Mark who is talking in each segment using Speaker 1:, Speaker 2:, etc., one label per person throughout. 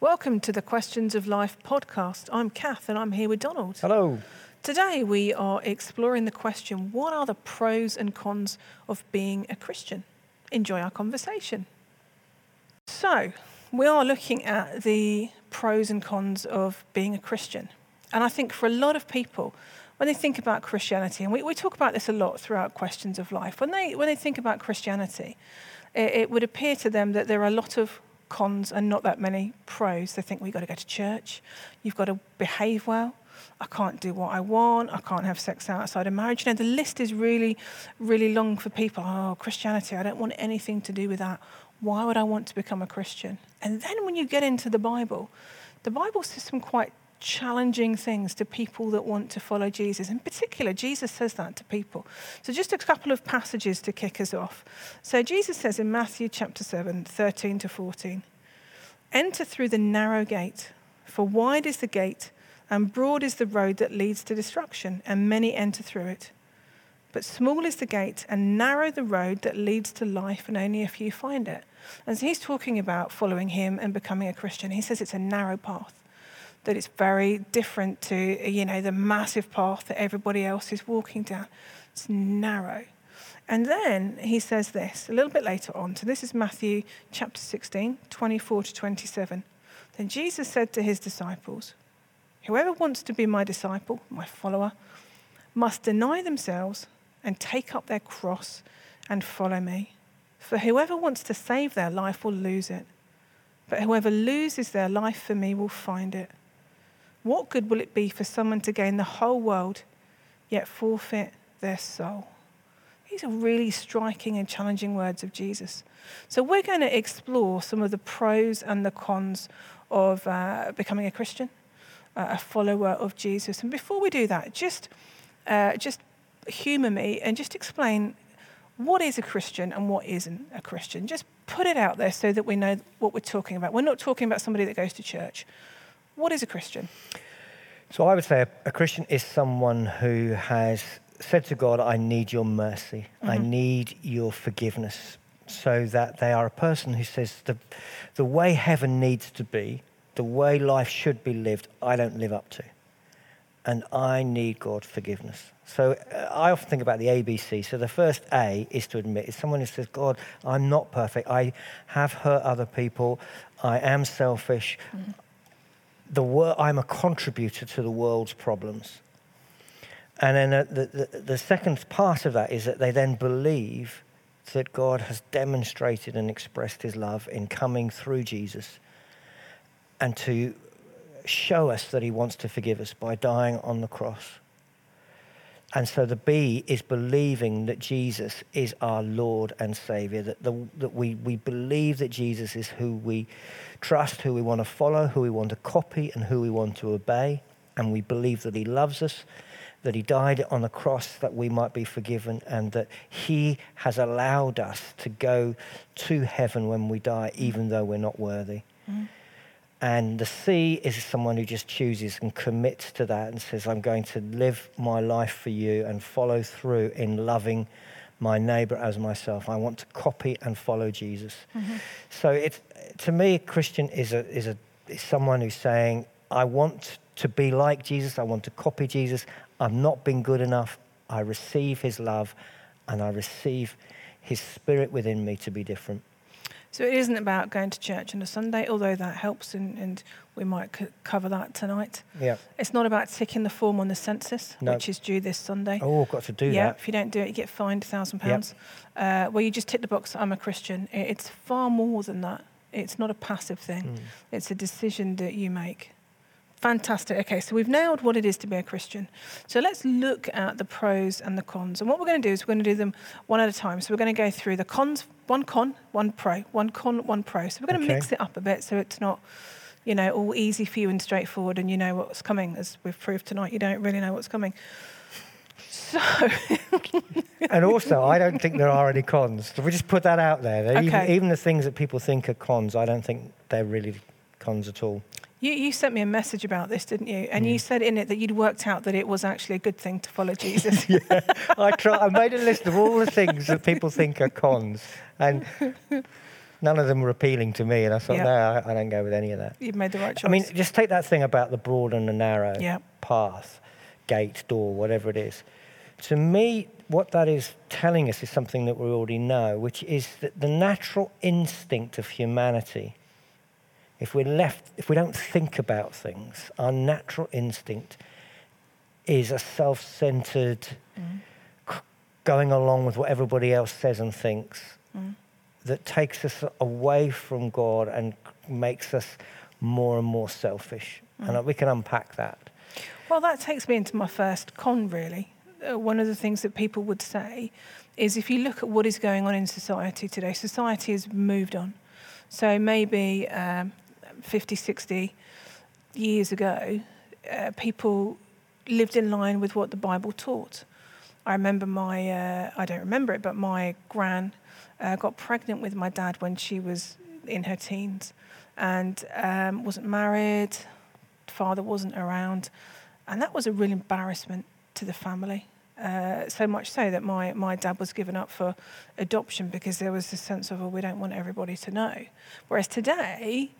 Speaker 1: Welcome to the Questions of Life podcast. I'm Kath and I'm here with Donald.
Speaker 2: Hello.
Speaker 1: Today we are exploring the question what are the pros and cons of being a Christian? Enjoy our conversation. So, we are looking at the pros and cons of being a Christian. And I think for a lot of people, when they think about Christianity, and we, we talk about this a lot throughout questions of life, when they, when they think about Christianity, it, it would appear to them that there are a lot of cons and not that many pros. They think we've got to go to church, you've got to behave well, I can't do what I want, I can't have sex outside of marriage. You know, the list is really, really long for people. Oh, Christianity, I don't want anything to do with that. Why would I want to become a Christian? And then when you get into the Bible, the Bible says some quite challenging things to people that want to follow Jesus. In particular, Jesus says that to people. So, just a couple of passages to kick us off. So, Jesus says in Matthew chapter 7, 13 to 14, Enter through the narrow gate, for wide is the gate, and broad is the road that leads to destruction, and many enter through it. But small is the gate, and narrow the road that leads to life, and only a few find it. And so he's talking about following him and becoming a Christian. He says it's a narrow path that it's very different to, you know, the massive path that everybody else is walking down. It's narrow. And then he says this a little bit later on. So this is Matthew chapter 16, 24 to 27. Then Jesus said to his disciples, Whoever wants to be my disciple, my follower, must deny themselves and take up their cross and follow me. For whoever wants to save their life will lose it, but whoever loses their life for me will find it. What good will it be for someone to gain the whole world yet forfeit their soul? These are really striking and challenging words of Jesus. So, we're going to explore some of the pros and the cons of uh, becoming a Christian, uh, a follower of Jesus. And before we do that, just, uh, just humor me and just explain what is a Christian and what isn't a Christian. Just put it out there so that we know what we're talking about. We're not talking about somebody that goes to church. What is a Christian?
Speaker 2: So I would say a, a Christian is someone who has said to God, I need your mercy, mm-hmm. I need your forgiveness, so that they are a person who says, the, the way heaven needs to be, the way life should be lived, I don't live up to. And I need God's forgiveness. So uh, I often think about the ABC. So the first A is to admit, is someone who says, God, I'm not perfect. I have hurt other people. I am selfish. Mm-hmm the wor- I'm a contributor to the world's problems. And then uh, the, the, the second part of that is that they then believe that God has demonstrated and expressed his love in coming through Jesus and to show us that he wants to forgive us by dying on the cross. And so the B is believing that Jesus is our Lord and Savior, that, the, that we, we believe that Jesus is who we trust, who we want to follow, who we want to copy, and who we want to obey. And we believe that He loves us, that He died on the cross that we might be forgiven, and that He has allowed us to go to heaven when we die, even though we're not worthy. Mm. And the C is someone who just chooses and commits to that and says, I'm going to live my life for you and follow through in loving my neighbor as myself. I want to copy and follow Jesus. Mm-hmm. So it's, to me, a Christian is, a, is, a, is someone who's saying, I want to be like Jesus. I want to copy Jesus. I've not been good enough. I receive his love and I receive his spirit within me to be different.
Speaker 1: So it isn't about going to church on a Sunday, although that helps, and, and we might c- cover that tonight.
Speaker 2: Yeah.
Speaker 1: It's not about ticking the form on the census, no. which is due this Sunday.
Speaker 2: Oh, got to do
Speaker 1: yeah,
Speaker 2: that.
Speaker 1: if you don't do it, you get fined a thousand pounds. Uh, well, you just tick the box. I'm a Christian. It's far more than that. It's not a passive thing. Mm. It's a decision that you make. Fantastic. Okay, so we've nailed what it is to be a Christian. So let's look at the pros and the cons. And what we're going to do is we're going to do them one at a time. So we're going to go through the cons, one con, one pro, one con, one pro. So we're going to okay. mix it up a bit so it's not, you know, all easy for you and straightforward and you know what's coming. As we've proved tonight, you don't really know what's coming. So.
Speaker 2: and also, I don't think there are any cons. So we just put that out there. Okay. Even, even the things that people think are cons, I don't think they're really cons at all.
Speaker 1: You, you sent me a message about this, didn't you? And mm. you said in it that you'd worked out that it was actually a good thing to follow Jesus.
Speaker 2: yeah, I try. I made a list of all the things that people think are cons, and none of them were appealing to me. And I thought,
Speaker 1: Yeah.
Speaker 2: no, I, I don't go with any of that.
Speaker 1: You've made the right choice.
Speaker 2: I mean, just take that thing about the broad and the narrow
Speaker 1: Yeah.
Speaker 2: path, gate, door, whatever it is. To me, what that is telling us is something that we already know, which is that the natural instinct of humanity, if we're left, if we don't think about things, our natural instinct is a self centered, c- going along with what everybody else says and thinks that takes us away from God and makes us more and more selfish. And we can unpack that.
Speaker 1: Well, that takes me into my first con, really. Uh, one of the things that people would say is if you look at what is going on in society today, society has moved on. So maybe um, 50, 60 years ago, uh, people lived in line with what the Bible taught. I remember my, uh, I don't remember it, but my gran uh, got pregnant with my dad when she was in her teens and um, wasn't married, father wasn't around. And that was a real embarrassment to the family. Uh, so much so that my, my dad was given up for adoption because there was this sense of, well, we don't want everybody to know. Whereas today,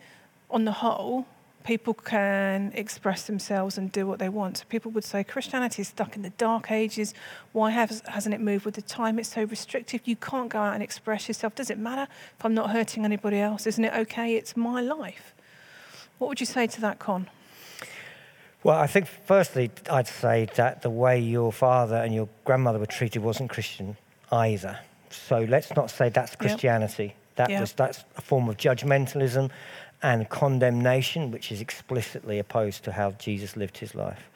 Speaker 1: on the whole, people can express themselves and do what they want. So people would say Christianity is stuck in the dark ages. Why has, hasn't it moved with the time? It's so restrictive. You can't go out and express yourself. Does it matter if I'm not hurting anybody else? Isn't it okay? It's my life. What would you say to that, Con?
Speaker 2: Well, I think firstly, I'd say that the way your father and your grandmother were treated wasn't Christian either. So let's not say that's Christianity. That
Speaker 1: Yeah.
Speaker 2: was that's a form of judgmentalism and condemnation, which is explicitly opposed to how Jesus lived his life.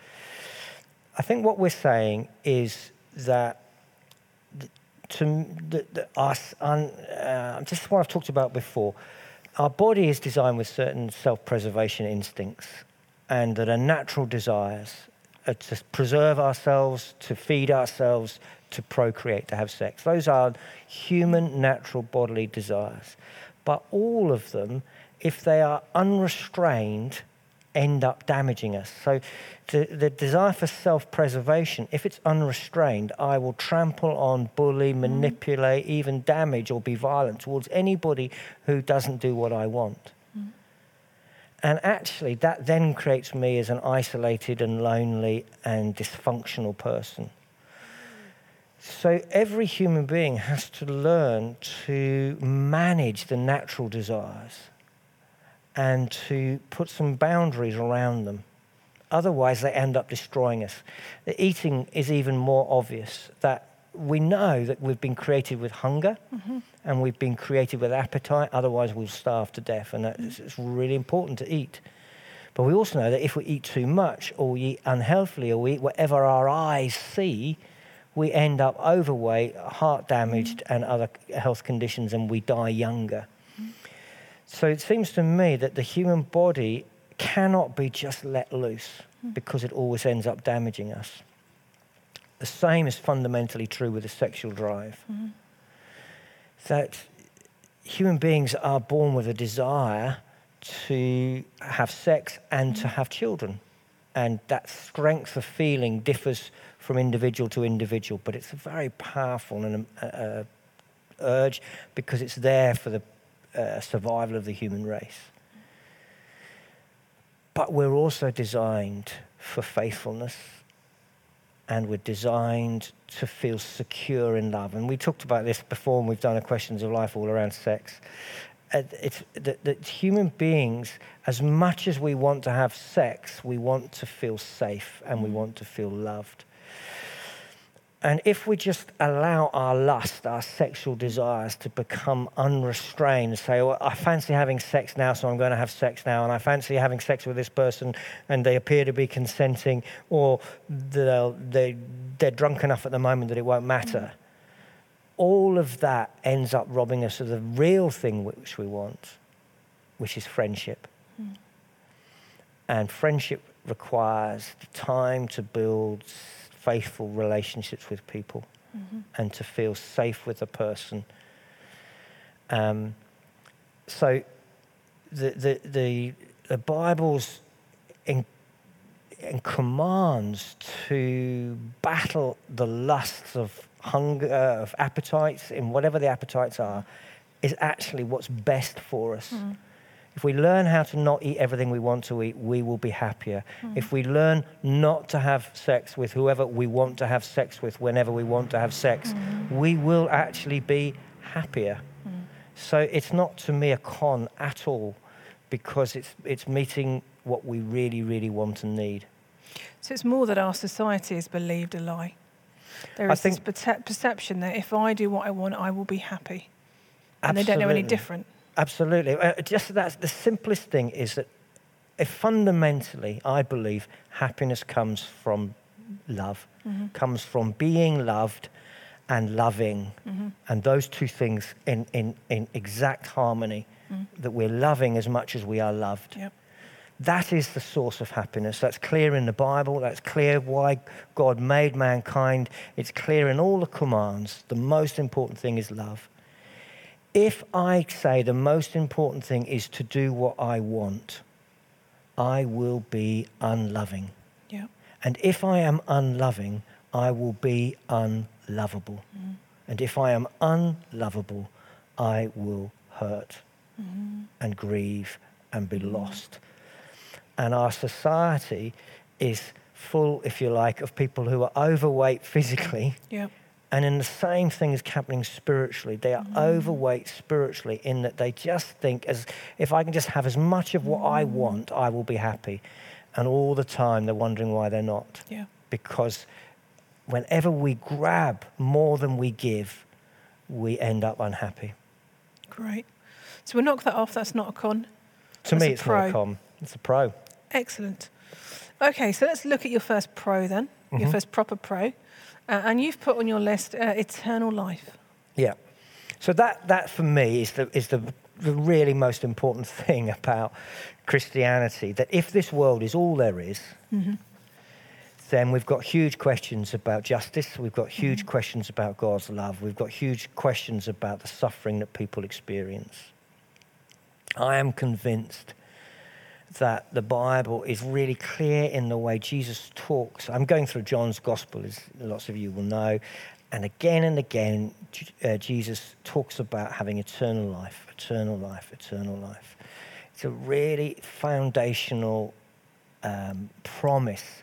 Speaker 2: I think what we're saying is that to the, the, us, un, uh, just what I've talked about before, our body is designed with certain self-preservation instincts, and that are natural desires are to preserve ourselves, to feed ourselves, to procreate, to have sex. Those are human, natural bodily desires. But all of them, if they are unrestrained, end up damaging us. So the, the desire for self-preservation, if it's unrestrained, I will trample on, bully, mm-hmm. manipulate, even damage or be violent towards anybody who doesn't do what I want. Mm-hmm. And actually, that then creates me as an isolated and lonely and dysfunctional person. So every human being has to learn to manage the natural desires and to put some boundaries around them. Otherwise, they end up destroying us. The eating is even more obvious that we know that we've been created with hunger mm-hmm. and we've been created with appetite, otherwise, we'll starve to death. And that's, mm-hmm. it's really important to eat. But we also know that if we eat too much or we eat unhealthily or we eat whatever our eyes see, we end up overweight, heart damaged, mm-hmm. and other health conditions, and we die younger. So it seems to me that the human body cannot be just let loose because it always ends up damaging us. The same is fundamentally true with the sexual drive. That human beings are born with a desire to have sex and to have children. And that strength of feeling differs from individual to individual, but it's a very powerful and uh, uh, urge because it's there for the uh, survival of the human race. But we're also designed for faithfulness and we're designed to feel secure in love. And we talked about this before, and we've done a questions of life all around sex. Uh, It's that, that human beings, as much as we want to have sex, we want to feel safe and we want to feel loved. And if we just allow our lust, our sexual desires to become unrestrained, say, well, I fancy having sex now, so I'm going to have sex now, and I fancy having sex with this person, and they appear to be consenting, or they, they're drunk enough at the moment that it won't matter. All of that ends up robbing us of the real thing which we want, which is friendship. Hmm. And friendship requires the time to build faithful relationships with people and to feel safe with a person. Um, so the, the, the, the Bible's in, in commands to battle the lusts of hunger, of appetites, in whatever the appetites are, is actually what's best for us. If we learn how to not eat everything we want to eat, we will be happier. Hmm. If we learn not to have sex with whoever we want to have sex with whenever we want to have sex, hmm. we will actually be happier. Hmm. So it's not to me a con at all because it's, it's meeting what we really, really want and need.
Speaker 1: So it's more that our society has believed a lie. There is this perception that if I do what I want, I will be happy. And they don't know any different.
Speaker 2: Absolutely. Uh, just that's the simplest thing is that if fundamentally, I believe happiness comes from love, mm-hmm. comes from being loved and loving, mm-hmm. and those two things in, in, in exact harmony, mm. that we're loving as much as we are loved.
Speaker 1: Yep.
Speaker 2: That is the source of happiness. That's clear in the Bible. That's clear why God made mankind. It's clear in all the commands. The most important thing is love. If I say the most important thing is to do what I want, I will be unloving.
Speaker 1: Yep.
Speaker 2: And if I am unloving, I will be unlovable. Mm-hmm. And if I am unlovable, I will hurt mm-hmm. and grieve and be mm-hmm. lost. And our society is full, if you like, of people who are overweight physically.
Speaker 1: Yep.
Speaker 2: And in the same thing is happening spiritually. They are overweight spiritually in that they just think as if I can just have as much of what I want, I will be happy. And all the time they're wondering why they're not.
Speaker 1: Yeah.
Speaker 2: Because whenever we grab more than we give, we end up unhappy.
Speaker 1: Great. So we'll knock that off. That's not a con.
Speaker 2: To
Speaker 1: That's
Speaker 2: me, it's not
Speaker 1: pro.
Speaker 2: a con. It's a pro.
Speaker 1: Excellent. Okay, so let's look at your first pro then, your
Speaker 2: Mhm.
Speaker 1: first proper pro. Uh, and you've put on your list uh, eternal life.
Speaker 2: Yeah. So that, that for me is the, is the, the really most important thing about Christianity. That if this world is all there is, then we've got huge questions about justice. We've got huge questions about God's love. We've got huge questions about the suffering that people experience. I am convinced that the Bible is really clear in the way Jesus talks. I'm going through John's Gospel, as lots of you will know, and again and again, uh, Jesus talks about having eternal life, eternal life, eternal life. It's a really foundational um, promise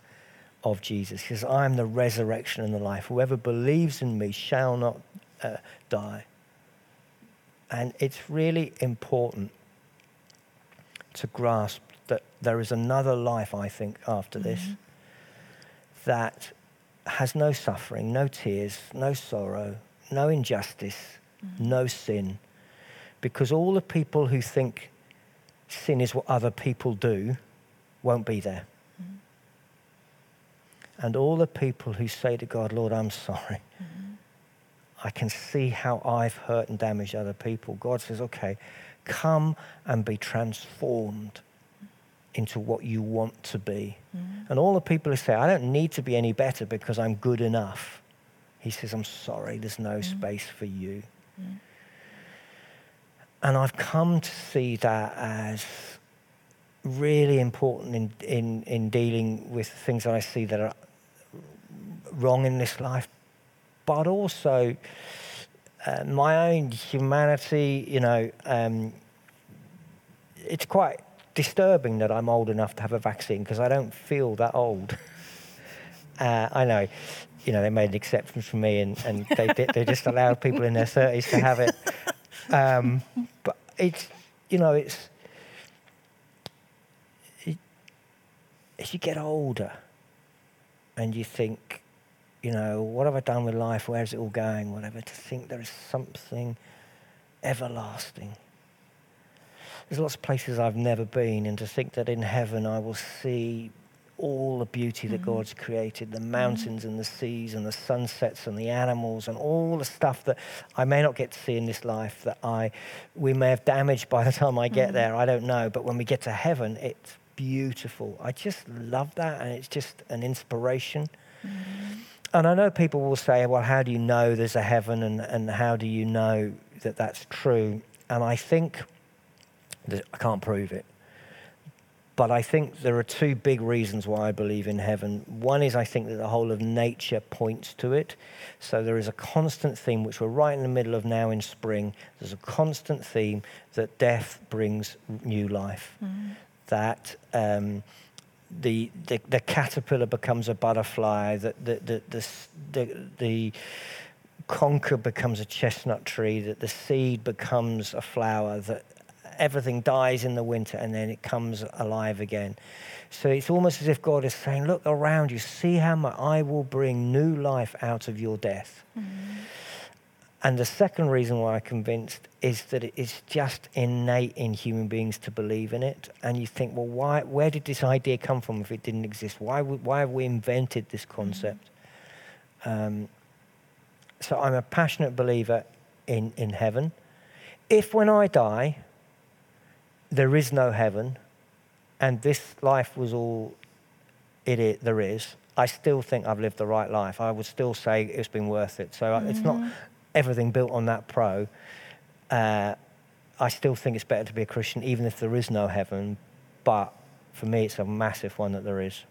Speaker 2: of Jesus. He says, I am the resurrection and the life. Whoever believes in me shall not uh, die. And it's really important to grasp that there is another life, I think, after this mm-hmm. that has no suffering, no tears, no sorrow, no injustice, mm-hmm. no sin. Because all the people who think sin is what other people do won't be there. Mm-hmm. And all the people who say to God, Lord, I'm sorry. I can see how I've hurt and damaged other people. God says, okay, come and be transformed into what you want to be. And all the people who say, I don't need to be any better because I'm good enough, he says, I'm sorry, there's no space for you. And I've come to see that as really important in, in, in dealing with things that I see that are wrong in this life, but also uh, my own humanity, you know, um, it's quite disturbing that I'm old enough to have a vaccine because I don't feel that old. Uh, I know, you know, they made an exception for me and, and they, they just allowed people in their 30s to have it. Um, but it's, you know, it's, it, as you get older and you think, you know, what have I done with life? Where's it all going? Whatever, to think there is something everlasting. There's lots of places I've never been, and to think that in heaven I will see all the beauty that mm-hmm. God's created the mountains mm-hmm. and the seas and the sunsets and the animals and all the stuff that I may not get to see in this life that I we may have damaged by the time I get mm-hmm. there. I don't know. But when we get to heaven, it's beautiful. I just love that, and it's just an inspiration. And I know people will say, well, how do you know there's a heaven and, and how do you know that that's true? And I think I can't prove it. But I think there are two big reasons why I believe in heaven. One is I think that the whole of nature points to it. So there is a constant theme, which we're right in the middle of now in spring. There's a constant theme that death brings new life. Mm. That um, the, the, the caterpillar becomes a butterfly. That the, the, the, the, the conker becomes a chestnut tree. That the seed becomes a flower. That everything dies in the winter and then it comes alive again. So it's almost as if God is saying, Look around you, see how much I will bring new life out of your death. Mm-hmm. And the second reason why I'm convinced is that it is just innate in human beings to believe in it. And you think, well, why, where did this idea come from if it didn't exist? Why, why have we invented this concept? Mm-hmm. Um, so I'm a passionate believer in, in heaven. If when I die, there is no heaven, and this life was all it is, there is, I still think I've lived the right life. I would still say it's been worth it. So mm-hmm. it's not mm-hmm. everything built on that pro. Uh, I still think it's better to be a Christian, even if there is no heaven. But for me, it's a massive one that there is.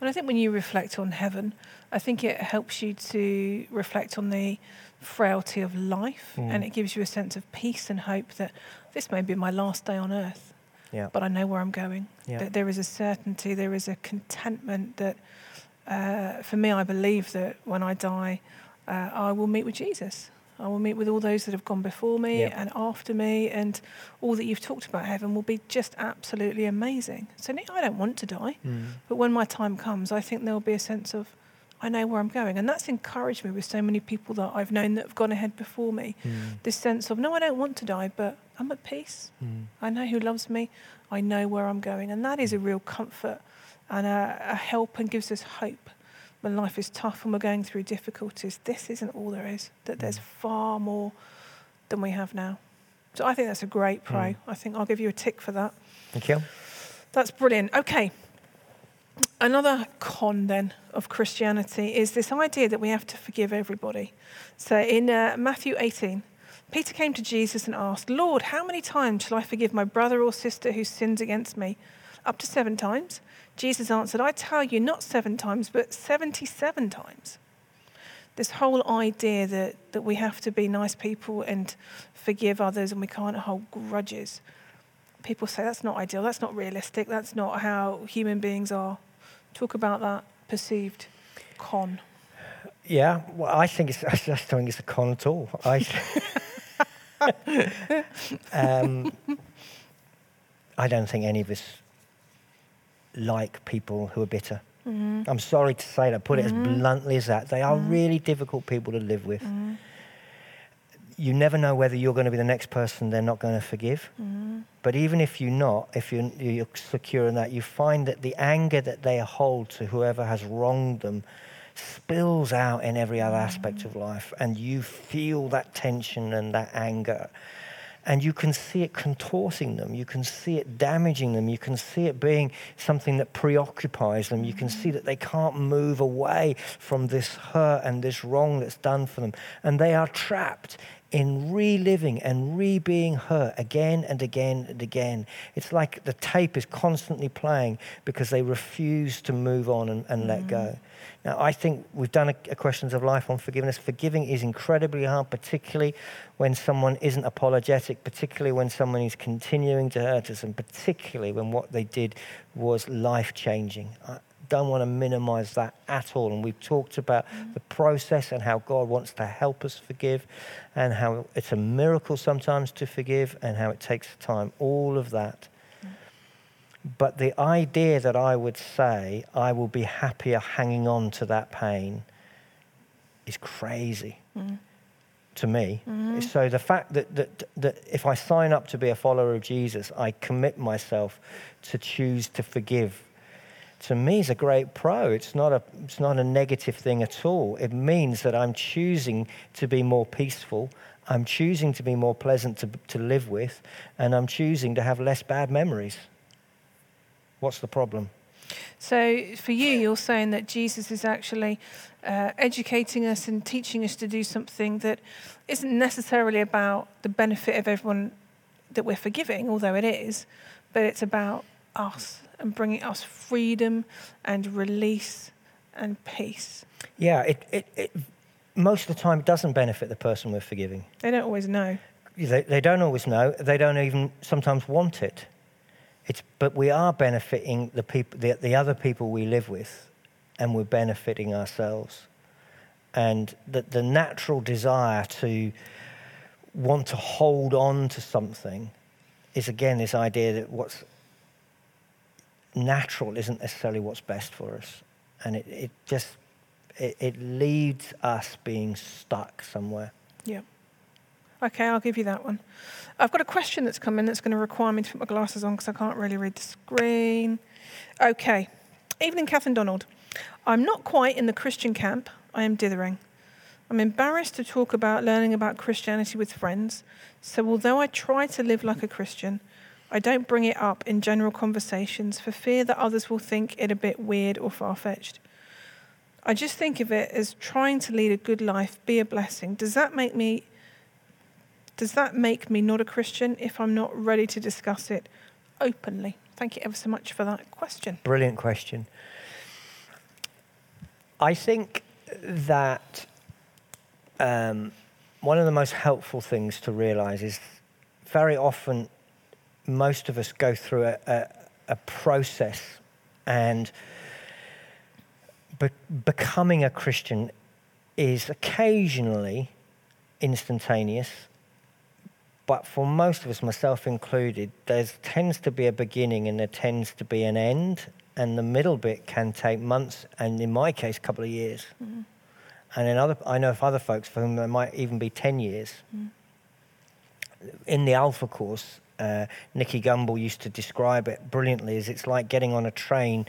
Speaker 1: And I think when you reflect on heaven, I think it helps you to reflect on the frailty of life mm. and it gives you a sense of peace and hope that this may be my last day on earth, yeah. but I know where I'm going. Yeah. That there is a certainty, there is a contentment that, uh, for me, I believe that when I die, uh, I will meet with Jesus. I will meet with all those that have gone before me yeah. and after me, and all that you've talked about heaven will be just absolutely amazing. So I don't want to die, mm. but when my time comes, I think there will be a sense of I know where I'm going. And that's encouraged me with so many people that I've known that have gone ahead before me. Mm. This sense of, no, I don't want to die, but I'm at peace. Mm. I know who loves me. I know where I'm going. And that is a real comfort and a, a help and gives us hope when life is tough and we're going through difficulties. This isn't all there is, that there's mm. far more than we have now. So I think that's a great pray. Mm. I think I'll give you a tick for that.
Speaker 2: Thank you.
Speaker 1: That's brilliant. Okay. Another con then of Christianity is this idea that we have to forgive everybody. So in uh, Matthew 18, Peter came to Jesus and asked, Lord, how many times shall I forgive my brother or sister who sins against me? Up to seven times? Jesus answered, I tell you, not seven times, but 77 times. This whole idea that, that we have to be nice people and forgive others and we can't hold grudges people say that's not ideal, that's not realistic, that's not how human beings are. Talk about that perceived con.
Speaker 2: Yeah, well, I think it's, I just don't think it's a con at all. I, um, I don't think any of us like people who are bitter. Mm-hmm. I'm sorry to say that, put mm-hmm. it as mm-hmm. bluntly as that. They are mm-hmm. really difficult people to live with. Mm-hmm you never know whether you're going to be the next person they're not going to forgive. Mm-hmm. But even if you're not, if you're, you're, secure in that, you find that the anger that they hold to whoever has wronged them spills out in every other mm-hmm. aspect of life. And you feel that tension and that anger. And you can see it contorting them. You can see it damaging them. You can see it being something that preoccupies them. You can see that they can't move away from this hurt and this wrong that's done for them. And they are trapped in reliving and re being hurt again and again and again. It's like the tape is constantly playing because they refuse to move on and, and mm. let go. Mm. Now, I think we've done a, a, Questions of Life on forgiveness. Forgiving is incredibly hard, particularly when someone isn't apologetic, particularly when someone is continuing to hurt us, and particularly when what they did was life changing don't want to minimize that at all. And we've talked about the process and how God wants to help us forgive and how it's a miracle sometimes to forgive and how it takes time. All of that. But the idea that I would say I will be happier hanging on to that pain is crazy. Mm to me. Mm-hmm. So the fact that, that, that if I sign up to be a follower of Jesus, I commit myself to choose to forgive to me is a great pro. It's not a, it's not a negative thing at all. It means that I'm choosing to be more peaceful. I'm choosing to be more pleasant to, to live with, and I'm choosing to have less bad memories. What's the problem?
Speaker 1: So, for you, you're saying that Jesus is actually uh, educating us and teaching us to do something that isn't necessarily about the benefit of everyone that we're forgiving, although it is, but it's about us and bringing us freedom and release and peace.
Speaker 2: Yeah, it, it, it, most of the time it doesn't benefit the person we're forgiving.
Speaker 1: They don't always know.
Speaker 2: They, they don't always know. They don't even sometimes want it. It's, but we are benefiting the, people, the, the other people we live with, and we're benefiting ourselves. And the, the natural desire to want to hold on to something is, again, this idea that what's natural isn't necessarily what's best for us. And it, it just it, it leads us being stuck somewhere.
Speaker 1: Yeah. Okay, I'll give you that one. I've got a question that's come in that's going to require me to put my glasses on because I can't really read the screen. Okay. Evening, Catherine Donald. I'm not quite in the Christian camp. I am dithering. I'm embarrassed to talk about learning about Christianity with friends, so although I try to live like a Christian, I don't bring it up in general conversations for fear that others will think it a bit weird or far fetched. I just think of it as trying to lead a good life, be a blessing. Does that make me does that make me not a Christian if I'm not ready to discuss it openly? Thank you ever so much for that question.
Speaker 2: Brilliant question. I think that um, one of the most helpful things to realize is very often most of us go through a, a, a process and be- becoming a Christian is occasionally instantaneous, but for most of us, myself included, there tends to be a beginning and there tends to be an end, and the middle bit can take months, and in my case, a couple of years. Mm. And in other, I know of other folks for whom there might even be 10 years. Mm. In the Alpha course, uh, Nicky Gumbel used to describe it brilliantly as it's like getting on a train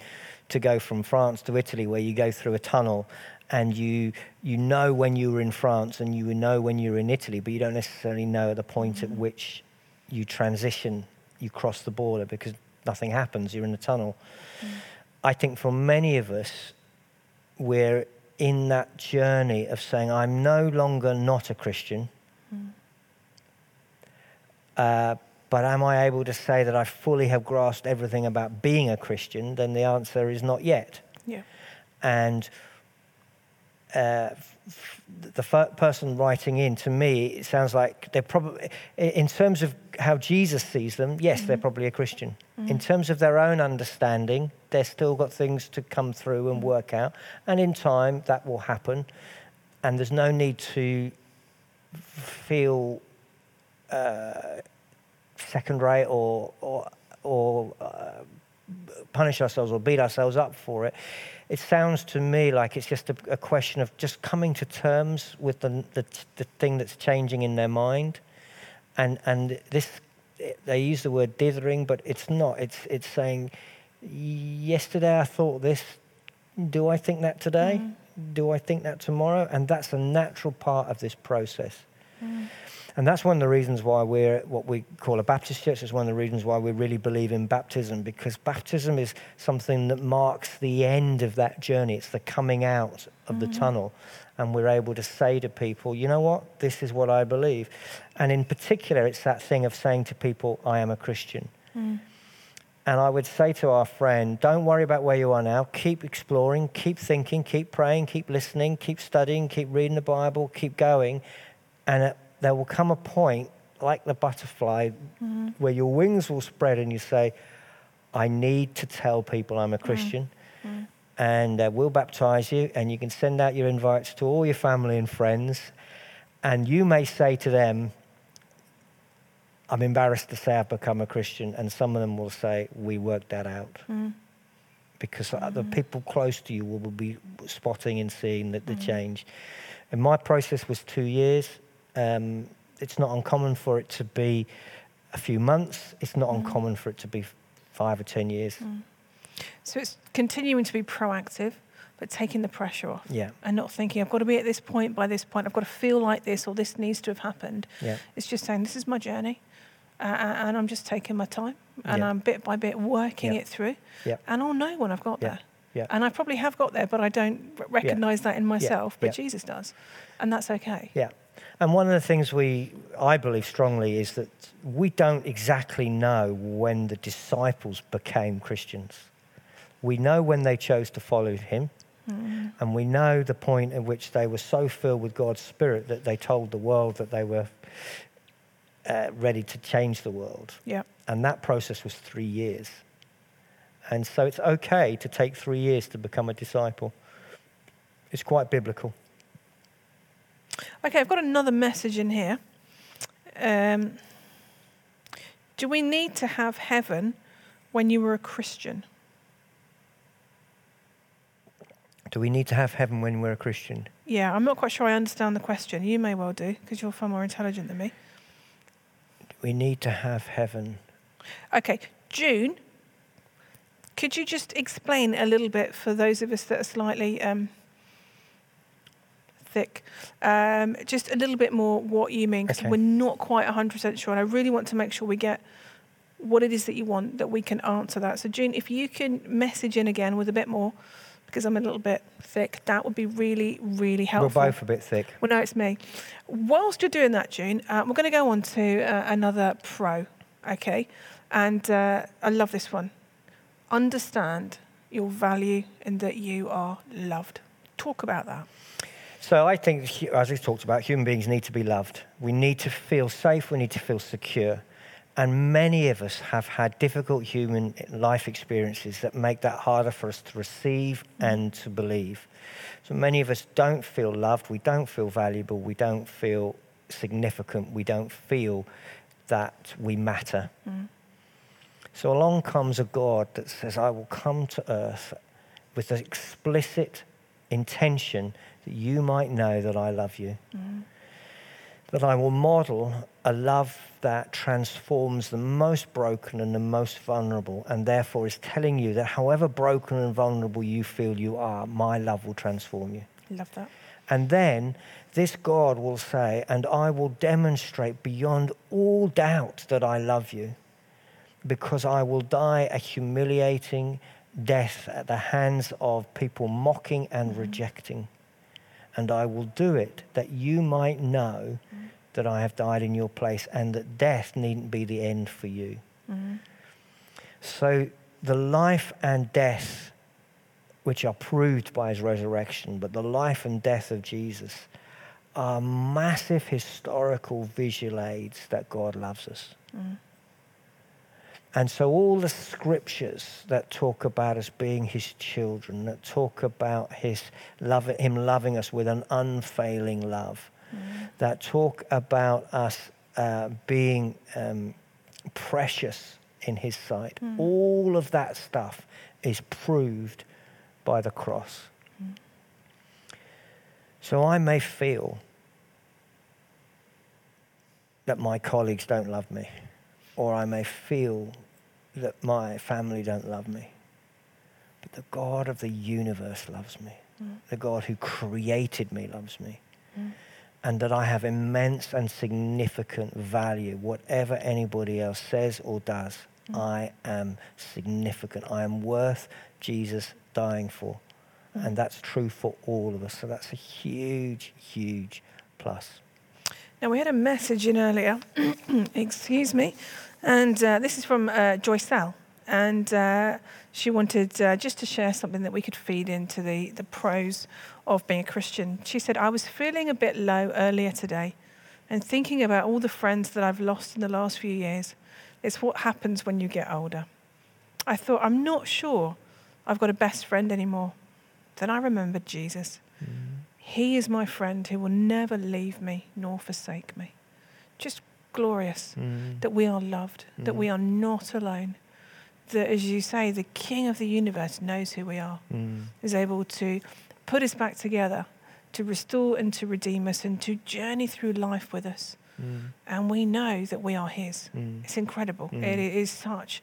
Speaker 2: to go from France to Italy, where you go through a tunnel and you you know when you were in France and you know when you're in Italy, but you don't necessarily know at the point mm-hmm. at which you transition, you cross the border because nothing happens. You're in the tunnel. Mm. I think for many of us, we're in that journey of saying, "I'm no longer not a Christian." Mm. Uh, but am I able to say that I fully have grasped everything about being a Christian? Then the answer is not yet.
Speaker 1: Yeah.
Speaker 2: And uh, the f- person writing in to me, it sounds like they're probably, in terms of how Jesus sees them, yes, mm-hmm. they're probably a Christian. Mm-hmm. In terms of their own understanding, they've still got things to come through and mm-hmm. work out. And in time, that will happen. And there's no need to feel uh, second rate or, or, or uh, punish ourselves or beat ourselves up for it. It sounds to me like it's just a, a question of just coming to terms with the, the, the thing that's changing in their mind. And, and this, they use the word dithering, but it's not. It's, it's saying, yesterday I thought this. Do I think that today? Mm. Do I think that tomorrow? And that's a natural part of this process. Mm. And that's one of the reasons why we're what we call a Baptist church. It's one of the reasons why we really believe in baptism, because baptism is something that marks the end of that journey. It's the coming out of mm-hmm. the tunnel. And we're able to say to people, you know what, this is what I believe. And in particular, it's that thing of saying to people, I am a Christian. Mm. And I would say to our friend, don't worry about where you are now. Keep exploring, keep thinking, keep praying, keep listening, keep studying, keep reading the Bible, keep going. And at there will come a point, like the butterfly, mm-hmm. where your wings will spread and you say, I need to tell people I'm a mm-hmm. Christian. Mm-hmm. And uh, we'll baptize you, and you can send out your invites to all your family and friends. And you may say to them, I'm embarrassed to say I've become a Christian. And some of them will say, We worked that out. Mm-hmm. Because the mm-hmm. people close to you will be spotting and seeing the, the mm-hmm. change. And my process was two years. Um, it's not uncommon for it to be a few months. It's not mm. uncommon for it to be five or ten years. Mm.
Speaker 1: So it's continuing to be proactive, but taking the pressure off.
Speaker 2: Yeah.
Speaker 1: And not thinking, I've got to be at this point by this point. I've got to feel like this or this needs to have happened.
Speaker 2: Yeah.
Speaker 1: It's just saying, this is my journey. Uh, and I'm just taking my time and yeah. I'm bit by bit working
Speaker 2: yeah.
Speaker 1: it through.
Speaker 2: Yeah.
Speaker 1: And I'll know when I've got
Speaker 2: yeah.
Speaker 1: there.
Speaker 2: Yeah.
Speaker 1: And I probably have got there, but I don't recognize that in myself. But Jesus does. And that's okay.
Speaker 2: Yeah. And one of the things we, I believe strongly, is that we don't exactly know when the disciples became Christians. We know when they chose to follow him, mm. and we know the point at which they were so filled with God's Spirit that they told the world that they were uh, ready to change the world.
Speaker 1: Yeah.
Speaker 2: And that process was three years. And so it's okay to take three years to become a disciple. It's quite biblical.
Speaker 1: Okay, I've got another message in here. Um, do we need to have heaven when you were a Christian?
Speaker 2: Do we need to have heaven when we're a Christian?
Speaker 1: Yeah, I'm not quite sure I understand the question. You may well do, because you're far more intelligent than me.
Speaker 2: We need to have heaven.
Speaker 1: Okay, June, could you just explain a little bit for those of us that are slightly um, thick, um, just a little bit more what you mean, because okay. we're not quite 100% sure. And I really want to make sure we get what it is that you want, that we can answer that. So, June, if you can message in again with a bit more, because I'm a little bit thick, that would be really, really helpful.
Speaker 2: We're both a bit thick.
Speaker 1: Well, no, it's me. Whilst you're doing that, June, uh, we're going to go on to uh, another pro, okay? And uh, I love this one. Understand your value and that you are loved. Talk about that.
Speaker 2: So I think, as we talked about, human beings need to be loved. We need to feel safe. We need to feel secure. And many of us have had difficult human life experiences that make that harder for us to receive and to believe. So many of us don't feel loved. We don't feel valuable. We don't feel significant. We don't feel that we matter. Mm. So along comes a God that says, I will come to earth with the explicit intention that you might know that I love you. Mm. That I will model a love that transforms the most broken and the most vulnerable, and therefore is telling you that however broken and vulnerable you feel you are, my love will transform you.
Speaker 1: Love that.
Speaker 2: And then this God will say, and I will demonstrate beyond all doubt that I love you because I will die a humiliating death at the hands of people mocking and mm-hmm. rejecting. And I will do it that you might know mm-hmm. that I have died in your place and that death needn't be the end for you. Mm-hmm. So the life and death, which are proved by his resurrection, but the life and death of Jesus are massive historical visual aids that God loves us. Mm. And so, all the scriptures that talk about us being his children, that talk about his love, him loving us with an unfailing love, mm. that talk about us uh, being um, precious in his sight, mm. all of that stuff is proved by the cross. Mm. So, I may feel that my colleagues don't love me or I may feel that my family don't love me. But the God of the universe loves me. Mm. The God who created me loves me. Mm. And that I have immense and significant value. Whatever anybody else says or does, mm. I am significant. I am worth Jesus dying for. Mm. And that's true for all of us. So that's a huge, huge plus.
Speaker 1: Now, we had a message in earlier, excuse me, and uh, this is from uh, Joycelle. And uh, she wanted uh, just to share something that we could feed into the, the pros of being a Christian. She said, I was feeling a bit low earlier today and thinking about all the friends that I've lost in the last few years. It's what happens when you get older. I thought, I'm not sure I've got a best friend anymore. Then I remembered Jesus. Mm. He is my friend who will never leave me nor forsake me. Just glorious mm. that we are loved, mm. that we are not alone. That, as you say, the King of the universe knows who we are, mm. is able to put us back together, to restore and to redeem us, and to journey through life with us. Mm. And we know that we are His. Mm. It's incredible. Mm. It is such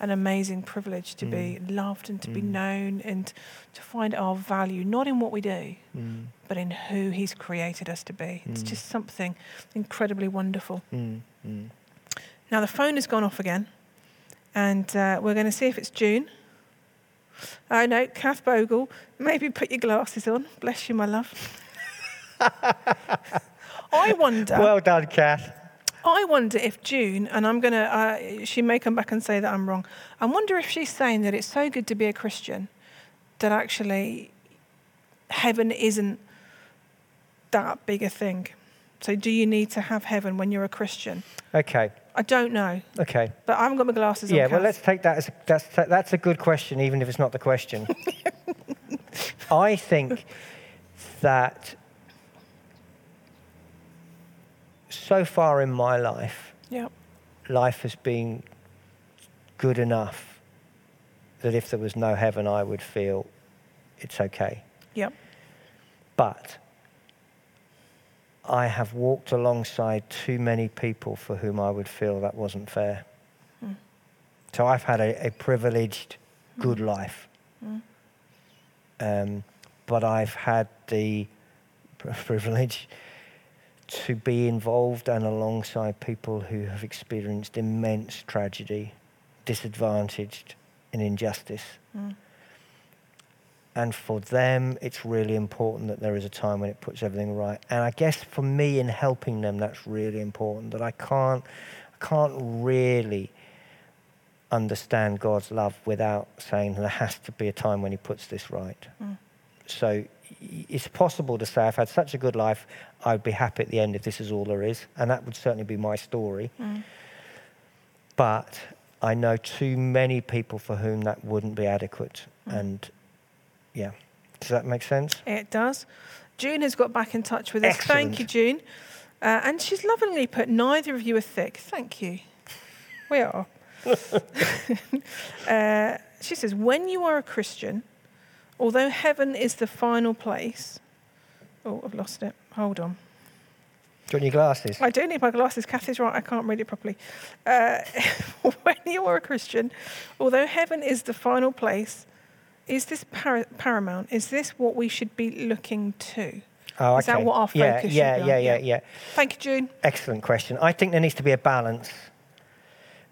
Speaker 1: an amazing privilege to mm. be loved and to mm. be known and to find our value, not in what we do, mm. but in who He's created us to be. It's mm. just something incredibly wonderful. Mm. Mm. Now, the phone has gone off again, and uh, we're going to see if it's June. Oh, no, Kath Bogle, maybe put your glasses on. Bless you, my love. I wonder.
Speaker 2: Well done, Kath.
Speaker 1: I wonder if June, and I'm going to, uh, she may come back and say that I'm wrong. I wonder if she's saying that it's so good to be a Christian that actually heaven isn't that big a thing. So, do you need to have heaven when you're a Christian?
Speaker 2: Okay.
Speaker 1: I don't know,
Speaker 2: Okay.
Speaker 1: but I haven't got my glasses
Speaker 2: Yeah,
Speaker 1: on.
Speaker 2: Yeah,
Speaker 1: well,
Speaker 2: let's take that as a, that's that's a good question, even if it's not the question. I think that so far in my life,
Speaker 1: Yep.
Speaker 2: life has been good enough that if there was no heaven, I would feel it's okay.
Speaker 1: Yep.
Speaker 2: But I have walked alongside too many people for whom I would feel that wasn't fair.
Speaker 1: Hmm.
Speaker 2: So I've had a, a privileged, good
Speaker 1: Hmm.
Speaker 2: life. Um, but I've had the privilege to be involved and alongside people who have experienced immense tragedy, disadvantaged, and injustice.
Speaker 1: Mm.
Speaker 2: And for them, it's really important that there is a time when it puts everything right. And I guess for me, in helping them, that's really important. That I can't, I can't really understand God's love without saying there has to be a time when He puts this right.
Speaker 1: Mm.
Speaker 2: So it's possible to say I've had such a good life, I'd be happy at the end if this is all there is, and that would certainly be my story.
Speaker 1: Mm.
Speaker 2: But I know too many people for whom that wouldn't be adequate,
Speaker 1: Mm.
Speaker 2: and yeah, does that make sense?
Speaker 1: It does. June has got back in touch with us. Thank you, June. Uh, and she's lovingly put, neither of you are thick. Thank you. We are. uh, she says, when you are a Christian, although heaven is the final place. Oh, I've lost it. Hold on.
Speaker 2: Do you want your glasses?
Speaker 1: I do need my glasses. Kathy's right. I can't read it properly. Uh, when you are a Christian, although heaven is the final place, is this par- paramount? Is this what we should be looking to?
Speaker 2: Oh, okay.
Speaker 1: Is that what our
Speaker 2: yeah,
Speaker 1: focus should
Speaker 2: yeah,
Speaker 1: be on?
Speaker 2: yeah, yeah,
Speaker 1: Yeah.
Speaker 2: yeah.
Speaker 1: Thank you, June.
Speaker 2: Excellent question. I think there needs to be a balance.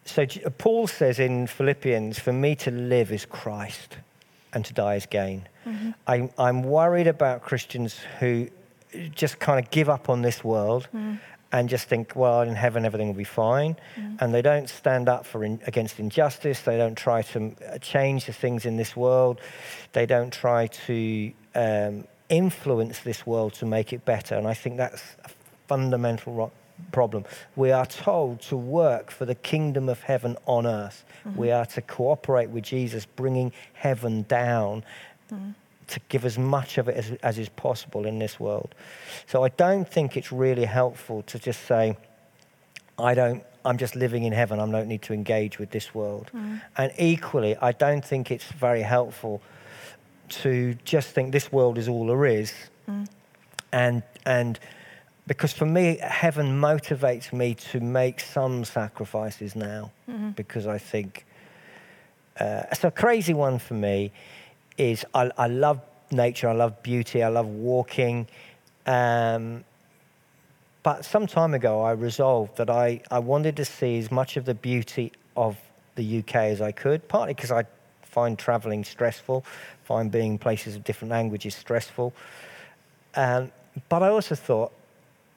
Speaker 2: So Paul says in Philippians, "For me to live is Christ, and to die is gain."
Speaker 1: Mm-hmm.
Speaker 2: I'm, I'm worried about Christians who just kind of give up on this world
Speaker 1: Mm.
Speaker 2: and just think, well, in heaven everything will be fine, and they don't stand up for in, against injustice. They don't try to uh, change the things in this world. They don't try to um, influence this world to make it better. And I think that's a fundamental ro- problem. We are told to work for the kingdom of heaven on earth. We mm-hmm. are to cooperate with Jesus, bringing heaven down mm. to give as much of it as, as is possible in this world. So I don't think it's really helpful to just say, I don't, I'm just living in heaven, I don't need to engage with this world. Mm. And equally, I don't think it's very helpful to just think this world is all there is. Mm. And, and because for me, heaven motivates me to make some sacrifices now because I think uh, it's a crazy one for me is I, I love nature, I love beauty, I love walking. Um, but some time ago, I resolved that I, I wanted to see as much of the beauty of the UK as I could, partly because I find traveling stressful, find being in places of different languages stressful. Um, but I also thought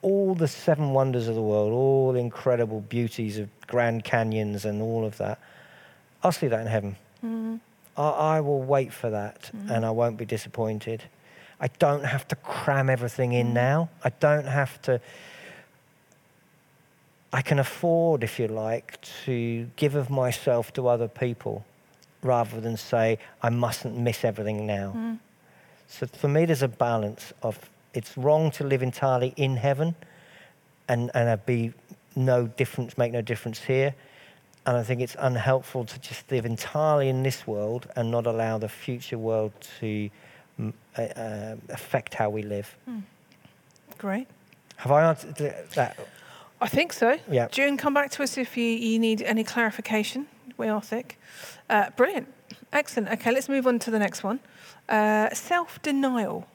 Speaker 2: all the seven wonders of the world, all the incredible beauties of Grand Canyons and all of that, I'll see that in heaven. Mm. I, I will wait for that mm. and I won't be disappointed. I don't have to cram everything in mm. now. I don't have to. I can afford, if you like, to give of myself to other people rather than say, I mustn't miss everything now. So for me, there's a balance of it's wrong to live entirely in heaven and, and be no difference, make no difference here. And I think it's unhelpful to just live entirely in this world and not allow the future world to mm, uh, uh, affect how we live.
Speaker 1: Great.
Speaker 2: Have I answered that?
Speaker 1: I think so.
Speaker 2: Yeah.
Speaker 1: June, come back to us if you, you need any clarification. We are thick. Uh, brilliant. Excellent. Okay, let's move on to the next one. Uh, Self denial.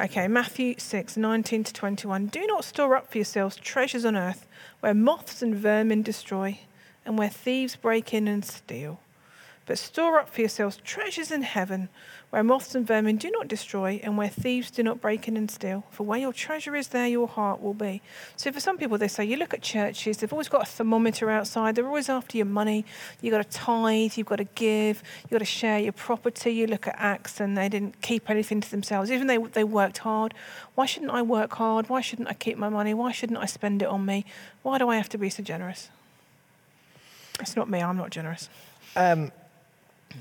Speaker 1: Okay, Matthew 6, 19 to 21. Do not store up for yourselves treasures on earth where moths and vermin destroy and where thieves break in and steal. But store up for yourselves treasures in heaven, where moths and vermin do not destroy, and where thieves do not break in and steal. For where your treasure is, there your heart will be. So for some people, they say, you look at churches, they've always got a thermometer outside, they're always after your money. You've got to tithe, you've got to give, you've got to share your property. You look at Acts, and they didn't keep anything to themselves, even though they worked hard. Why shouldn't I work hard? Why shouldn't I keep my money? Why shouldn't I spend it on me? Why do I have to be so generous? It's not me, I'm not generous.
Speaker 2: Um,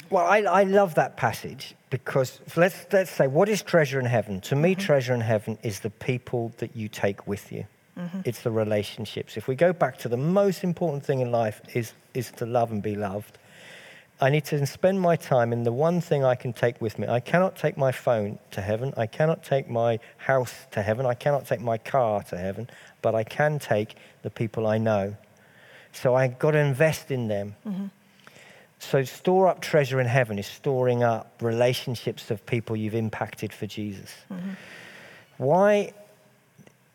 Speaker 2: well, I, I love that passage because let's, let's say, what is treasure in heaven? To me, mm-hmm. treasure in heaven is the people that you take with you. Mm-hmm. It's the relationships. If we go back to the most important thing in life is, is to love and be loved. I need to spend my time in the one thing I can take with me. I cannot take my phone to heaven. I cannot take my house to heaven. I cannot take my car to heaven, but I can take the people I know. So I've got to invest in them. Mm-hmm. So, store up treasure in heaven is storing up relationships of people you've impacted for Jesus. Mm-hmm. Why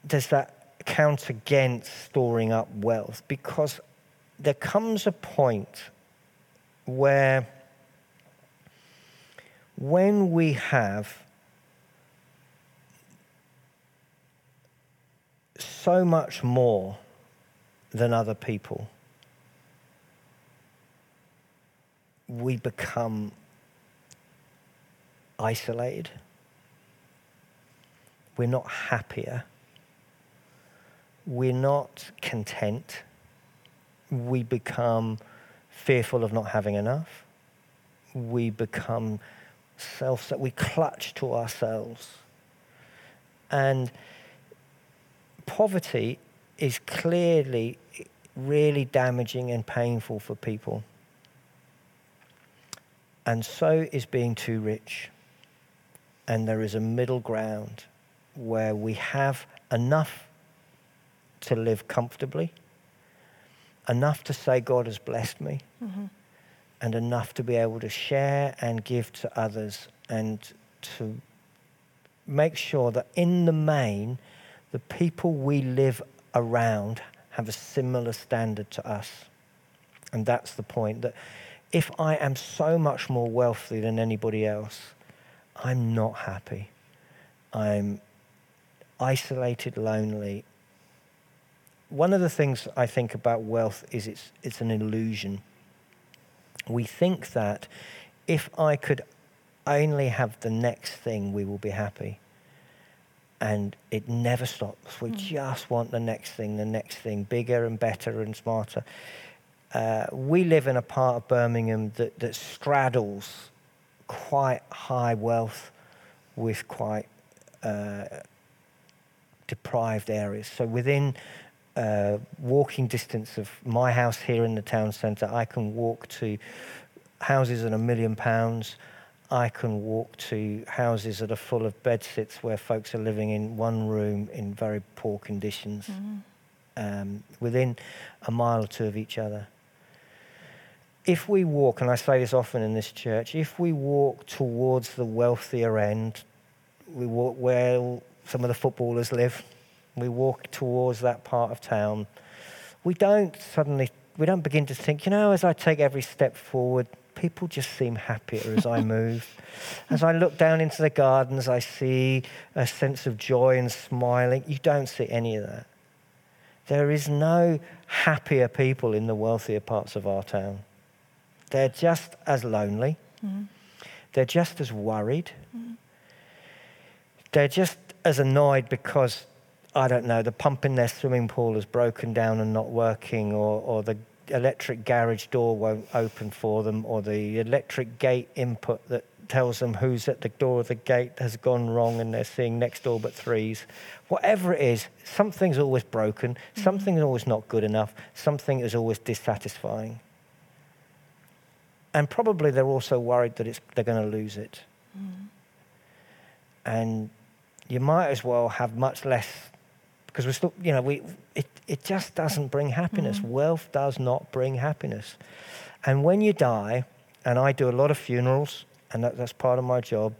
Speaker 2: does that count against storing up wealth? Because there comes a point where, when we have so much more than other people, we become isolated. We're not happier. We're not content. We become fearful of not having enough. We become self that we clutch to ourselves. And poverty is clearly really damaging and painful for people and so is being too rich. And there is a middle ground where we have enough to live comfortably, enough to say, God has blessed me, mm-hmm. and enough to be able to share and give to others and to make sure that in the main, the people we live around have a similar standard to us. And that's the point that if I am so much more wealthy than anybody else, I'm not happy. I'm isolated, lonely. One of the things I think about wealth is it's, it's an illusion. We think that if I could only have the next thing, we will be happy. And it never stops. We mm. just want the next thing, the next thing, bigger and better and smarter. Uh, we live in a part of Birmingham that, that straddles quite high wealth with quite uh, deprived areas. So within uh, walking distance of my house here in the town centre, I can walk to houses at a million pounds. I can walk to houses that are full of bedsits where folks are living in one room in very poor conditions, mm. um, within a mile or two of each other if we walk, and I say this often in this church, if we walk towards the wealthier end, we walk where some of the footballers live, we walk towards that part of town, we don't suddenly, we don't begin to think, you know, as I take every step forward, people just seem happier as I move. as I look down into the gardens, I see a sense of joy and smiling. You don't see any of that. There is no happier people in the wealthier parts of our town. They're just as lonely. Mm. They're just as worried. Mm. They're just as annoyed because, I don't know, the pump in their swimming pool is broken down and not working, or, or the electric garage door won't open for them, or the electric gate input that tells them who's at the door of the gate has gone wrong and they're seeing next door but threes. Whatever it is, something's always broken, mm-hmm. something's always not good enough, something is always dissatisfying. And probably they're also worried that they're going to lose it. Mm. And you might as well have much less, because we're still, you know, we, it, it just doesn't bring happiness. Mm. Wealth does not bring happiness. And when you die, and I do a lot of funerals, and that, that's part of my job,